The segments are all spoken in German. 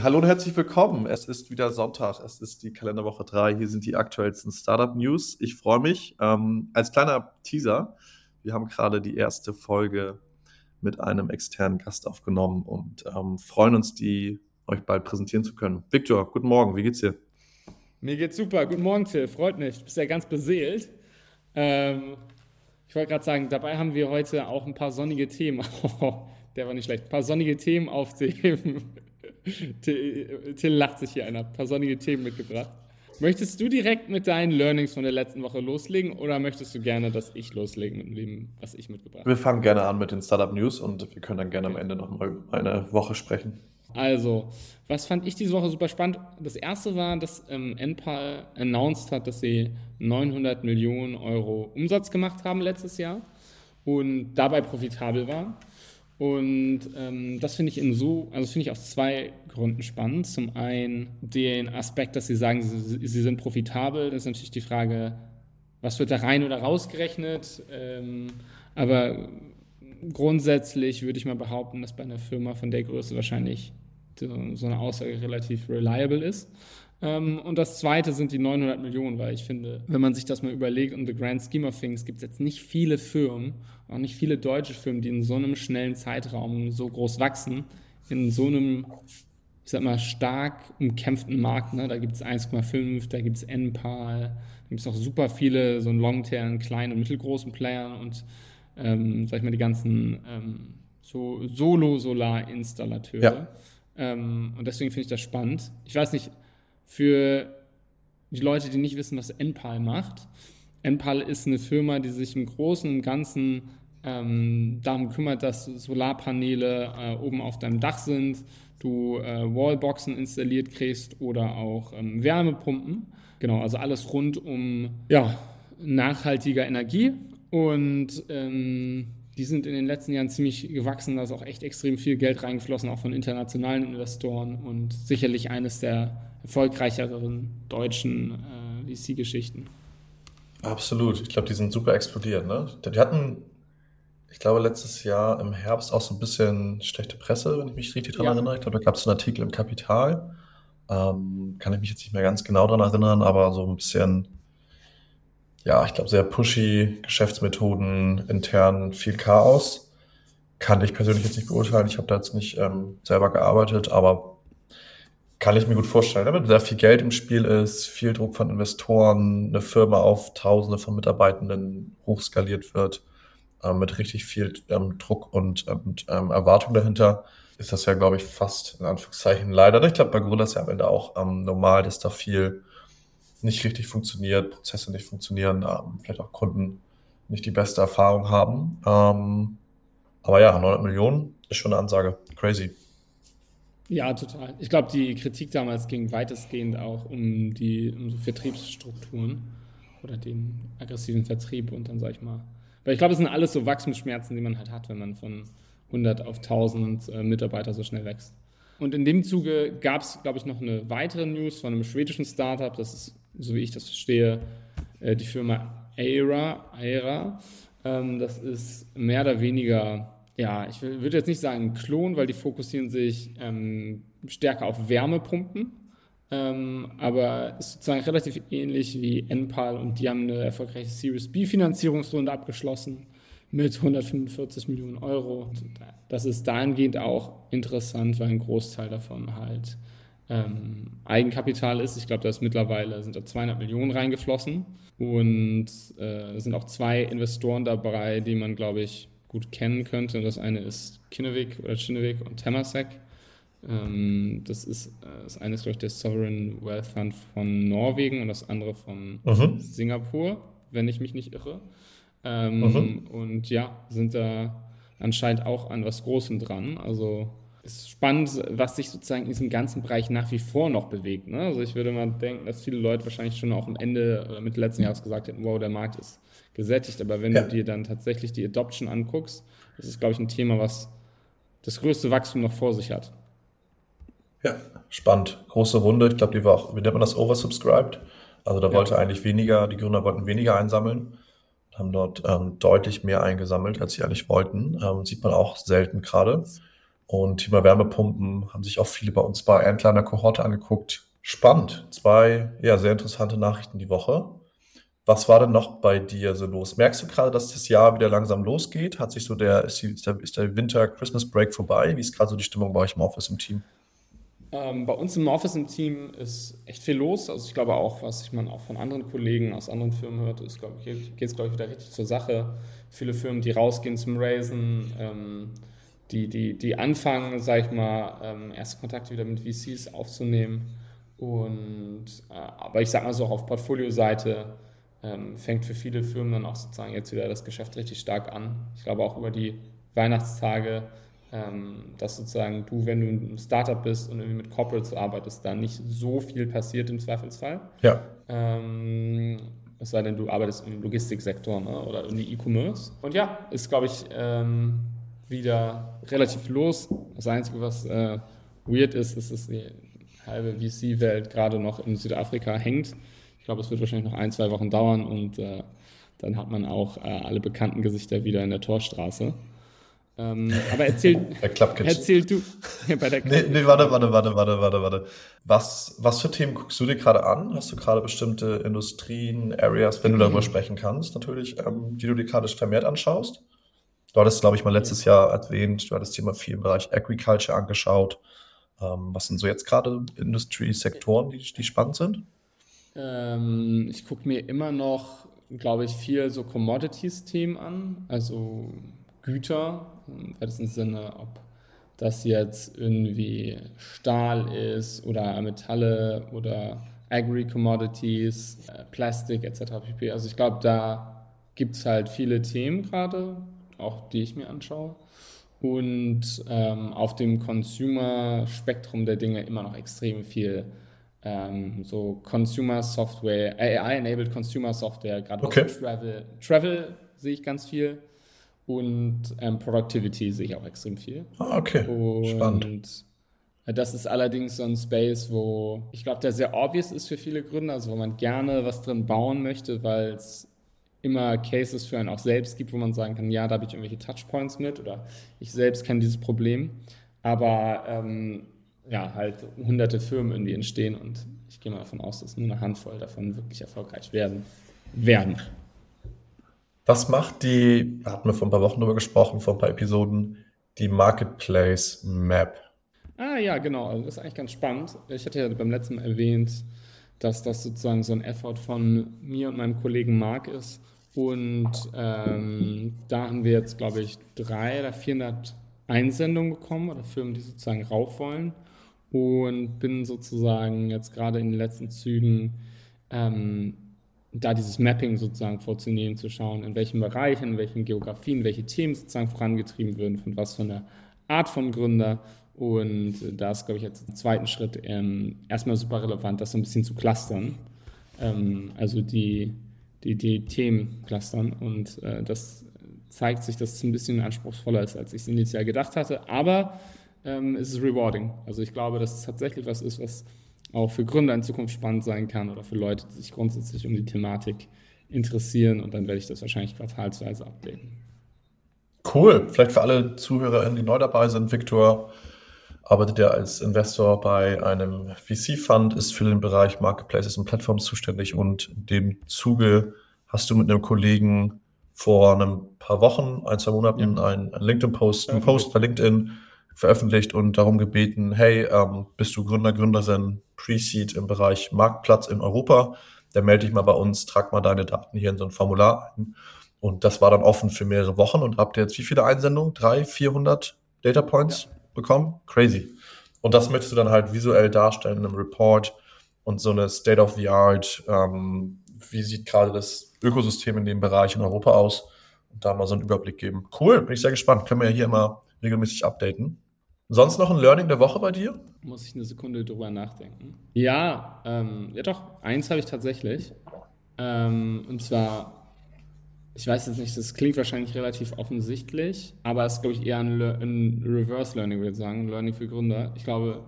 Hallo und herzlich willkommen. Es ist wieder Sonntag. Es ist die Kalenderwoche 3. Hier sind die aktuellsten Startup News. Ich freue mich. Ähm, als kleiner Teaser, wir haben gerade die erste Folge mit einem externen Gast aufgenommen und ähm, freuen uns, die euch bald präsentieren zu können. Victor, guten Morgen. Wie geht's dir? Mir geht's super. Guten Morgen, Till. Freut mich. Du bist ja ganz beseelt. Ähm, ich wollte gerade sagen, dabei haben wir heute auch ein paar sonnige Themen. der war nicht schlecht. Ein paar sonnige Themen auf dem Till, Till lacht sich hier einer. Ein paar sonnige Themen mitgebracht. Möchtest du direkt mit deinen Learnings von der letzten Woche loslegen oder möchtest du gerne, dass ich loslege mit dem, was ich mitgebracht habe? Wir fangen gerne an mit den Startup News und wir können dann gerne am Ende noch mal über eine Woche sprechen. Also, was fand ich diese Woche super spannend? Das erste war, dass ähm, NPAL announced hat, dass sie 900 Millionen Euro Umsatz gemacht haben letztes Jahr und dabei profitabel waren. Und ähm, das finde ich in so, also finde ich aus zwei Gründen spannend. Zum einen den Aspekt, dass sie sagen, sie, sie, sind profitabel. Das ist natürlich die Frage, was wird da rein oder rausgerechnet? Ähm, aber grundsätzlich würde ich mal behaupten, dass bei einer Firma von der Größe wahrscheinlich so eine Aussage relativ reliable ist. Ähm, und das zweite sind die 900 Millionen, weil ich finde, wenn man sich das mal überlegt, in the grand scheme of things gibt es jetzt nicht viele Firmen, auch nicht viele deutsche Firmen, die in so einem schnellen Zeitraum so groß wachsen, in so einem, ich sag mal, stark umkämpften Markt. Ne? Da gibt es 1,5, da gibt es NPAL, da gibt es auch super viele so Longterm, kleinen und mittelgroßen Playern und, ähm, sag ich mal, die ganzen ähm, so Solo-Solar-Installateure. Ja. Ähm, und deswegen finde ich das spannend. Ich weiß nicht, für die Leute, die nicht wissen, was Enpal macht. Enpal ist eine Firma, die sich im Großen und Ganzen ähm, darum kümmert, dass Solarpaneele äh, oben auf deinem Dach sind, du äh, Wallboxen installiert kriegst oder auch ähm, Wärmepumpen. Genau, also alles rund um ja, nachhaltiger Energie. Und ähm, die sind in den letzten Jahren ziemlich gewachsen. Da ist auch echt extrem viel Geld reingeflossen, auch von internationalen Investoren und sicherlich eines der erfolgreicheren deutschen äh, VC-Geschichten. Absolut. Ich glaube, die sind super explodiert. Ne? Die hatten, ich glaube, letztes Jahr im Herbst auch so ein bisschen schlechte Presse, wenn ich mich richtig daran ja. erinnere. Ich glaube, da gab es einen Artikel im Kapital. Ähm, kann ich mich jetzt nicht mehr ganz genau daran erinnern, aber so ein bisschen, ja, ich glaube, sehr pushy Geschäftsmethoden, intern viel Chaos. Kann ich persönlich jetzt nicht beurteilen. Ich habe da jetzt nicht ähm, selber gearbeitet, aber kann ich mir gut vorstellen. Damit sehr viel Geld im Spiel ist, viel Druck von Investoren, eine Firma auf Tausende von Mitarbeitenden hochskaliert wird, äh, mit richtig viel ähm, Druck und, und ähm, Erwartung dahinter, ist das ja, glaube ich, fast in Anführungszeichen leider. Ich glaube, bei Gründer ist ja am Ende auch ähm, normal, dass da viel nicht richtig funktioniert, Prozesse nicht funktionieren, ähm, vielleicht auch Kunden nicht die beste Erfahrung haben. Ähm, aber ja, 900 Millionen ist schon eine Ansage. Crazy. Ja, total. Ich glaube, die Kritik damals ging weitestgehend auch um die um so Vertriebsstrukturen oder den aggressiven Vertrieb und dann sag ich mal. Weil ich glaube, es sind alles so Wachstumsschmerzen, die man halt hat, wenn man von 100 auf 1000 äh, Mitarbeiter so schnell wächst. Und in dem Zuge gab es, glaube ich, noch eine weitere News von einem schwedischen Startup. Das ist, so wie ich das verstehe, äh, die Firma Aira. Aira. Ähm, das ist mehr oder weniger ja, ich würde jetzt nicht sagen Klon, weil die fokussieren sich ähm, stärker auf Wärmepumpen. Ähm, aber ist sozusagen relativ ähnlich wie NPAL und die haben eine erfolgreiche Series B Finanzierungsrunde abgeschlossen mit 145 Millionen Euro. Das ist dahingehend auch interessant, weil ein Großteil davon halt ähm, Eigenkapital ist. Ich glaube, da ist mittlerweile sind da 200 Millionen reingeflossen und äh, sind auch zwei Investoren dabei, die man, glaube ich, gut kennen könnte. Das eine ist Kinnevik oder Kinnevik und Temasek. Ähm, das ist äh, das eine ist, glaube ich, der Sovereign Wealth Fund von Norwegen und das andere von mhm. Singapur, wenn ich mich nicht irre. Ähm, mhm. Und ja, sind da anscheinend auch an was Großem dran. Also ist spannend, was sich sozusagen in diesem ganzen Bereich nach wie vor noch bewegt. Ne? Also ich würde mal denken, dass viele Leute wahrscheinlich schon auch am Ende oder Mitte letzten Jahres gesagt hätten, wow, der Markt ist gesättigt. Aber wenn ja. du dir dann tatsächlich die Adoption anguckst, das ist, glaube ich, ein Thema, was das größte Wachstum noch vor sich hat. Ja, spannend. Große Runde. Ich glaube, die war auch, wie nennt man das, oversubscribed. Also da ja. wollte eigentlich weniger, die Gründer wollten weniger einsammeln, haben dort ähm, deutlich mehr eingesammelt, als sie eigentlich wollten. Ähm, sieht man auch selten gerade. Und Thema Wärmepumpen haben sich auch viele bei uns bei einer kleinen Kohorte angeguckt. Spannend. Zwei, ja, sehr interessante Nachrichten die Woche. Was war denn noch bei dir so los? Merkst du gerade, dass das Jahr wieder langsam losgeht? Hat sich so der, ist, die, ist der, ist der Winter-Christmas-Break vorbei? Wie ist gerade so die Stimmung bei euch im Office im Team? Ähm, bei uns im Office im Team ist echt viel los. Also ich glaube auch, was ich man auch von anderen Kollegen aus anderen Firmen hört, ist, glaube ich, geht es, glaube ich, wieder richtig zur Sache. Viele Firmen, die rausgehen zum Raisen, ähm, die, die, die anfangen, sag ich mal, ähm, erste Kontakte wieder mit VCs aufzunehmen. Und äh, aber ich sag mal so auch auf Portfolio-Seite ähm, fängt für viele Firmen dann auch sozusagen jetzt wieder das Geschäft richtig stark an. Ich glaube auch über die Weihnachtstage, ähm, dass sozusagen du, wenn du ein Startup bist und irgendwie mit Corporates arbeitest, da nicht so viel passiert im Zweifelsfall. Ja. Ähm, es sei denn, du arbeitest im Logistiksektor ne, oder in die E-Commerce. Und ja, ist, glaube ich, ähm, wieder relativ los. Das Einzige, was äh, weird ist, ist, dass die halbe VC-Welt gerade noch in Südafrika hängt glaube, es wird wahrscheinlich noch ein, zwei Wochen dauern und äh, dann hat man auch äh, alle bekannten Gesichter wieder in der Torstraße. Ähm, aber erzähl, erzähl du. Ja, bei der nee, nee, warte, warte, warte, warte, warte, warte. Was, was für Themen guckst du dir gerade an? Hast du gerade bestimmte Industrien, Areas, wenn du darüber sprechen kannst, natürlich, ähm, die du dir gerade vermehrt anschaust? Du hattest, glaube ich, mal letztes Jahr erwähnt, du hattest dir mal viel im Bereich Agriculture angeschaut. Ähm, was sind so jetzt gerade Industriesektoren, die, die spannend sind? Ähm, ich gucke mir immer noch, glaube ich, viel so Commodities-Themen an, also Güter, im weitesten Sinne, ob das jetzt irgendwie Stahl ist oder Metalle oder Agri-Commodities, äh, Plastik etc. Also ich glaube, da gibt es halt viele Themen gerade, auch die ich mir anschaue. Und ähm, auf dem Consumer-Spektrum der Dinge immer noch extrem viel ähm, so Consumer Software, AI-enabled Consumer Software, gerade okay. Travel. Travel sehe ich ganz viel und ähm, Productivity sehe ich auch extrem viel. Ah, okay. Und Spannend. Das ist allerdings so ein Space, wo ich glaube, der sehr obvious ist für viele Gründer, also wo man gerne was drin bauen möchte, weil es immer Cases für einen auch selbst gibt, wo man sagen kann, ja, da habe ich irgendwelche Touchpoints mit oder ich selbst kenne dieses Problem. Aber ähm, ja, halt hunderte Firmen irgendwie entstehen und ich gehe mal davon aus, dass nur eine Handvoll davon wirklich erfolgreich werden. werden. Was macht die, hatten wir vor ein paar Wochen darüber gesprochen, vor ein paar Episoden, die Marketplace Map? Ah ja, genau, also das ist eigentlich ganz spannend. Ich hatte ja beim letzten Mal erwähnt, dass das sozusagen so ein Effort von mir und meinem Kollegen Marc ist. Und ähm, da haben wir jetzt, glaube ich, drei oder 400 Einsendungen bekommen oder Firmen, die sozusagen rauf wollen und bin sozusagen jetzt gerade in den letzten Zügen ähm, da dieses Mapping sozusagen vorzunehmen, zu schauen, in welchen Bereichen, in welchen Geografien, welche Themen sozusagen vorangetrieben würden, von was für einer Art von Gründer. Und da ist, glaube ich, im zweiten Schritt ähm, erstmal super relevant, das so ein bisschen zu clustern. Ähm, also die, die, die Themen clustern. Und äh, das zeigt sich, dass es ein bisschen anspruchsvoller ist, als ich es initial gedacht hatte. Aber ähm, ist es rewarding. Also ich glaube, dass es tatsächlich was ist, was auch für Gründer in Zukunft spannend sein kann oder für Leute, die sich grundsätzlich um die Thematik interessieren. Und dann werde ich das wahrscheinlich quartalsweise updaten. Cool. Vielleicht für alle ZuhörerInnen, die neu dabei sind. Victor arbeitet ja als Investor bei einem VC-Fund, ist für den Bereich Marketplaces und Plattforms zuständig und in dem Zuge hast du mit einem Kollegen vor ein paar Wochen, ein, zwei Monaten, ja. einen, einen LinkedIn-Post, einen Post bei LinkedIn veröffentlicht und darum gebeten, hey, ähm, bist du Gründer, Gründerin, Pre-Seed im Bereich Marktplatz in Europa, dann melde dich mal bei uns, trag mal deine Daten hier in so ein Formular ein. Und das war dann offen für mehrere Wochen und habt ihr jetzt wie viele Einsendungen? Drei, 400 Data Points ja. Bekommen? Crazy. Und das möchtest du dann halt visuell darstellen in einem Report und so eine State of the Art. Ähm, wie sieht gerade das Ökosystem in dem Bereich in Europa aus? Und da mal so einen Überblick geben. Cool, bin ich sehr gespannt. Können wir ja hier immer regelmäßig updaten. Sonst noch ein Learning der Woche bei dir? Muss ich eine Sekunde drüber nachdenken. Ja, ähm, ja doch, eins habe ich tatsächlich. Ähm, und zwar, ich weiß jetzt nicht, das klingt wahrscheinlich relativ offensichtlich, aber es ist, glaube ich, eher ein, ein Reverse Learning, würde ich sagen, Learning für Gründer. Ich glaube,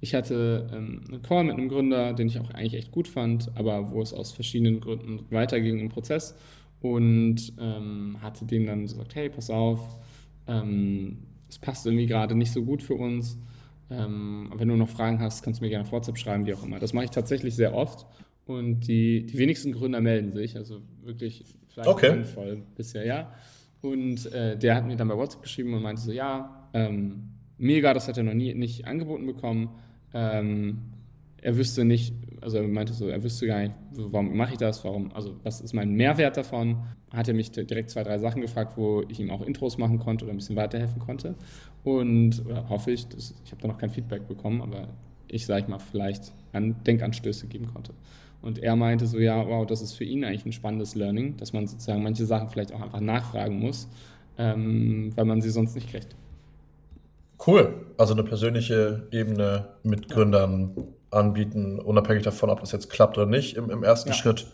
ich hatte ähm, einen Call mit einem Gründer, den ich auch eigentlich echt gut fand, aber wo es aus verschiedenen Gründen weiterging im Prozess und ähm, hatte dem dann gesagt, hey, pass auf, ähm, es passt irgendwie gerade nicht so gut für uns. Ähm, wenn du noch Fragen hast, kannst du mir gerne auf WhatsApp schreiben, wie auch immer. Das mache ich tatsächlich sehr oft und die, die wenigsten Gründer melden sich, also wirklich vielleicht okay. handvoll bisher, ja. Und äh, der hat mir dann bei WhatsApp geschrieben und meinte so, ja, ähm, mega, das hat er noch nie nicht angeboten bekommen. Ähm, er wüsste nicht, also er meinte so, er wüsste gar nicht, warum mache ich das, warum, also was ist mein Mehrwert davon? Hat er mich direkt zwei, drei Sachen gefragt, wo ich ihm auch Intros machen konnte oder ein bisschen weiterhelfen konnte. Und hoffe ich, dass, ich habe da noch kein Feedback bekommen, aber ich sage mal, vielleicht an Denkanstöße geben konnte. Und er meinte so, ja, wow, das ist für ihn eigentlich ein spannendes Learning, dass man sozusagen manche Sachen vielleicht auch einfach nachfragen muss, ähm, weil man sie sonst nicht kriegt. Cool. Also eine persönliche Ebene mit Gründern anbieten, unabhängig davon, ob das jetzt klappt oder nicht im, im ersten ja. Schritt.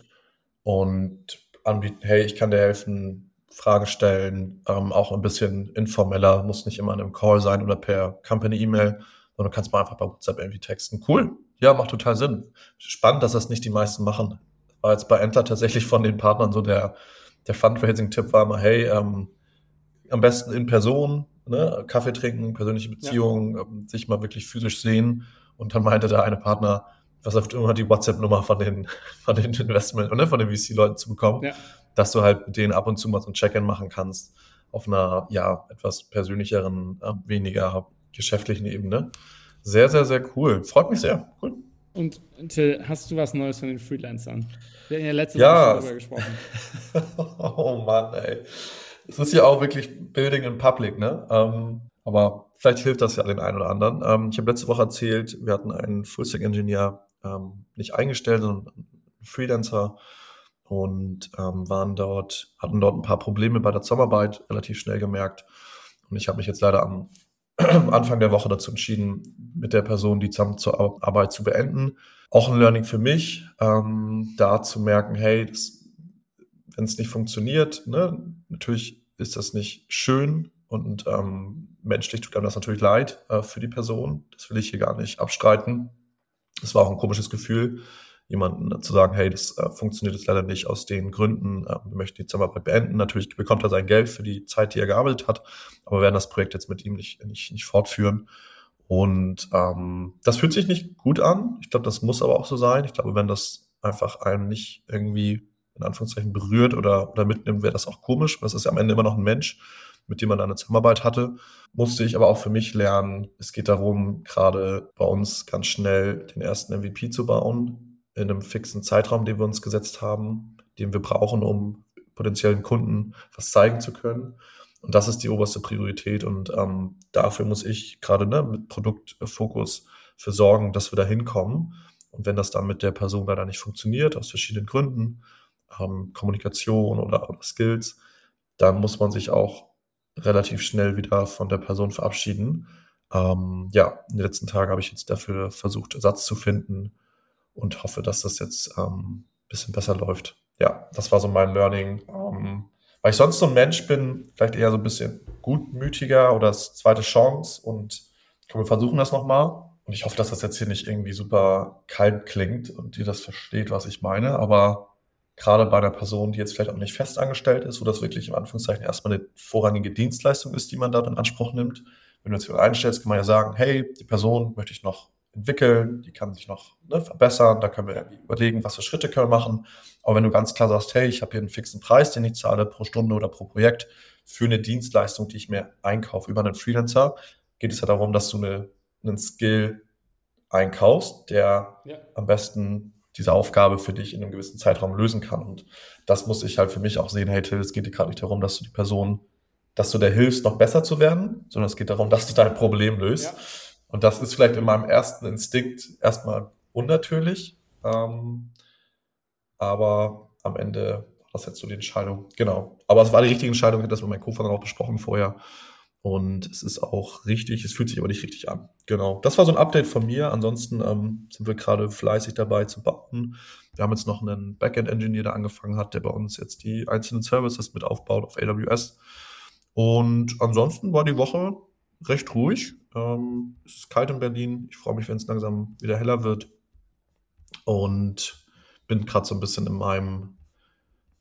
Und anbieten, hey, ich kann dir helfen, Fragen stellen, ähm, auch ein bisschen informeller, muss nicht immer in einem Call sein oder per Company-E-Mail, sondern du kannst mal einfach bei WhatsApp irgendwie texten. Cool. Ja, macht total Sinn. Spannend, dass das nicht die meisten machen. War jetzt bei Entler tatsächlich von den Partnern so der, der Fundraising-Tipp war mal, hey, ähm, am besten in Person, ne, Kaffee trinken, persönliche Beziehungen, ja. ähm, sich mal wirklich physisch sehen und dann meinte der eine Partner, versucht immer die WhatsApp-Nummer von den, von den Investment, ne, von den VC-Leuten zu bekommen, ja. dass du halt mit denen ab und zu mal so ein Check-in machen kannst auf einer, ja, etwas persönlicheren, äh, weniger geschäftlichen Ebene. Sehr, sehr, sehr cool. Freut mich sehr. Cool. Und Till, hast du was Neues von den Freelancern? Wir haben ja letzte ja. Woche darüber gesprochen. oh Mann, ey. Es ist ja auch wirklich Building in Public, ne? Ähm, aber vielleicht hilft das ja den einen oder anderen. Ähm, ich habe letzte Woche erzählt, wir hatten einen Full-Stack-Engineer ähm, nicht eingestellt, sondern einen Freelancer und ähm, waren dort, hatten dort ein paar Probleme bei der Zusammenarbeit relativ schnell gemerkt. Und ich habe mich jetzt leider am Anfang der Woche dazu entschieden, mit der Person die Zusammenarbeit zu beenden. Auch ein Learning für mich, ähm, da zu merken, hey, wenn es nicht funktioniert, ne, natürlich ist das nicht schön, und ähm, menschlich tut einem das natürlich leid äh, für die Person. Das will ich hier gar nicht abstreiten. Es war auch ein komisches Gefühl, jemanden zu sagen, hey, das äh, funktioniert jetzt leider nicht aus den Gründen, äh, wir möchten die Zusammenarbeit beenden. Natürlich bekommt er sein Geld für die Zeit, die er gearbeitet hat, aber wir werden das Projekt jetzt mit ihm nicht, nicht, nicht fortführen. Und ähm, das fühlt sich nicht gut an. Ich glaube, das muss aber auch so sein. Ich glaube, wenn das einfach einen nicht irgendwie in Anführungszeichen berührt oder, oder mitnimmt, wäre das auch komisch. Das ist ja am Ende immer noch ein Mensch mit dem man eine Zusammenarbeit hatte. Musste ich aber auch für mich lernen, es geht darum, gerade bei uns ganz schnell den ersten MVP zu bauen, in einem fixen Zeitraum, den wir uns gesetzt haben, den wir brauchen, um potenziellen Kunden was zeigen zu können. Und das ist die oberste Priorität. Und ähm, dafür muss ich gerade ne, mit Produktfokus für sorgen, dass wir da hinkommen. Und wenn das dann mit der Person leider nicht funktioniert, aus verschiedenen Gründen, ähm, Kommunikation oder, oder Skills, dann muss man sich auch relativ schnell wieder von der Person verabschieden. Ähm, ja, in den letzten Tagen habe ich jetzt dafür versucht, Ersatz zu finden und hoffe, dass das jetzt ähm, bisschen besser läuft. Ja, das war so mein Learning. Ähm, weil ich sonst so ein Mensch bin, vielleicht eher so ein bisschen gutmütiger oder zweite Chance und komm, wir versuchen das nochmal. Und ich hoffe, dass das jetzt hier nicht irgendwie super kalt klingt und ihr das versteht, was ich meine. Aber gerade bei einer Person, die jetzt vielleicht auch nicht fest angestellt ist, wo das wirklich im Anführungszeichen erstmal eine vorrangige Dienstleistung ist, die man da in Anspruch nimmt. Wenn du jetzt jemanden einstellst, kann man ja sagen, hey, die Person möchte ich noch entwickeln, die kann sich noch ne, verbessern, da können wir überlegen, was für Schritte können wir machen. Aber wenn du ganz klar sagst, hey, ich habe hier einen fixen Preis, den ich zahle pro Stunde oder pro Projekt für eine Dienstleistung, die ich mir einkaufe über einen Freelancer, geht es ja darum, dass du eine, einen Skill einkaufst, der ja. am besten diese Aufgabe für dich in einem gewissen Zeitraum lösen kann. Und das muss ich halt für mich auch sehen, hey Till, es geht dir gerade nicht darum, dass du die Person, dass du der hilfst, noch besser zu werden, sondern es geht darum, dass du dein Problem löst. Ja. Und das ist vielleicht in meinem ersten Instinkt erstmal unnatürlich. Ähm, aber am Ende war das jetzt so die Entscheidung. Genau. Aber es war die richtige Entscheidung, ich hatte das mit meinem Co-Founder auch besprochen vorher. Und es ist auch richtig, es fühlt sich aber nicht richtig an. Genau. Das war so ein Update von mir. Ansonsten ähm, sind wir gerade fleißig dabei zu bauen. Wir haben jetzt noch einen Backend-Engineer, der angefangen hat, der bei uns jetzt die einzelnen Services mit aufbaut auf AWS. Und ansonsten war die Woche recht ruhig. Ähm, es ist kalt in Berlin. Ich freue mich, wenn es langsam wieder heller wird. Und bin gerade so ein bisschen in meinem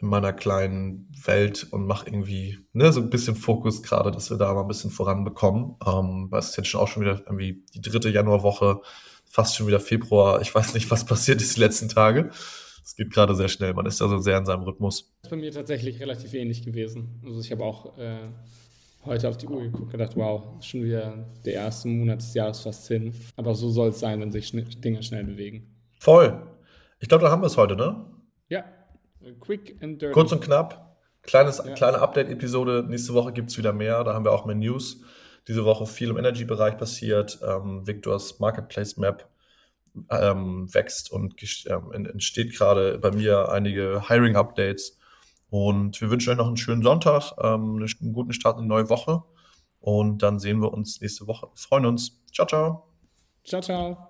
in meiner kleinen Welt und mache irgendwie ne, so ein bisschen Fokus gerade, dass wir da mal ein bisschen voranbekommen. Ähm, weil es ist jetzt schon auch schon wieder irgendwie die dritte Januarwoche, fast schon wieder Februar. Ich weiß nicht, was passiert ist die letzten Tage. Es geht gerade sehr schnell. Man ist also sehr in seinem Rhythmus. Das ist bei mir tatsächlich relativ ähnlich gewesen. Also ich habe auch äh, heute auf die Uhr geguckt und gedacht, wow, schon wieder der erste Monat des Jahres fast hin. Aber so soll es sein, wenn sich Dinge schnell bewegen. Voll. Ich glaube, da haben wir es heute, ne? Ja. Quick and dirty. Kurz und knapp. Kleines, ja. Kleine Update-Episode. Nächste Woche gibt es wieder mehr. Da haben wir auch mehr News. Diese Woche viel im Energy-Bereich passiert. Ähm, Victors Marketplace Map ähm, wächst und ähm, entsteht gerade bei mir einige Hiring-Updates. Und wir wünschen euch noch einen schönen Sonntag, ähm, einen guten Start in eine neue Woche. Und dann sehen wir uns nächste Woche. Freuen uns. Ciao, ciao. Ciao, ciao.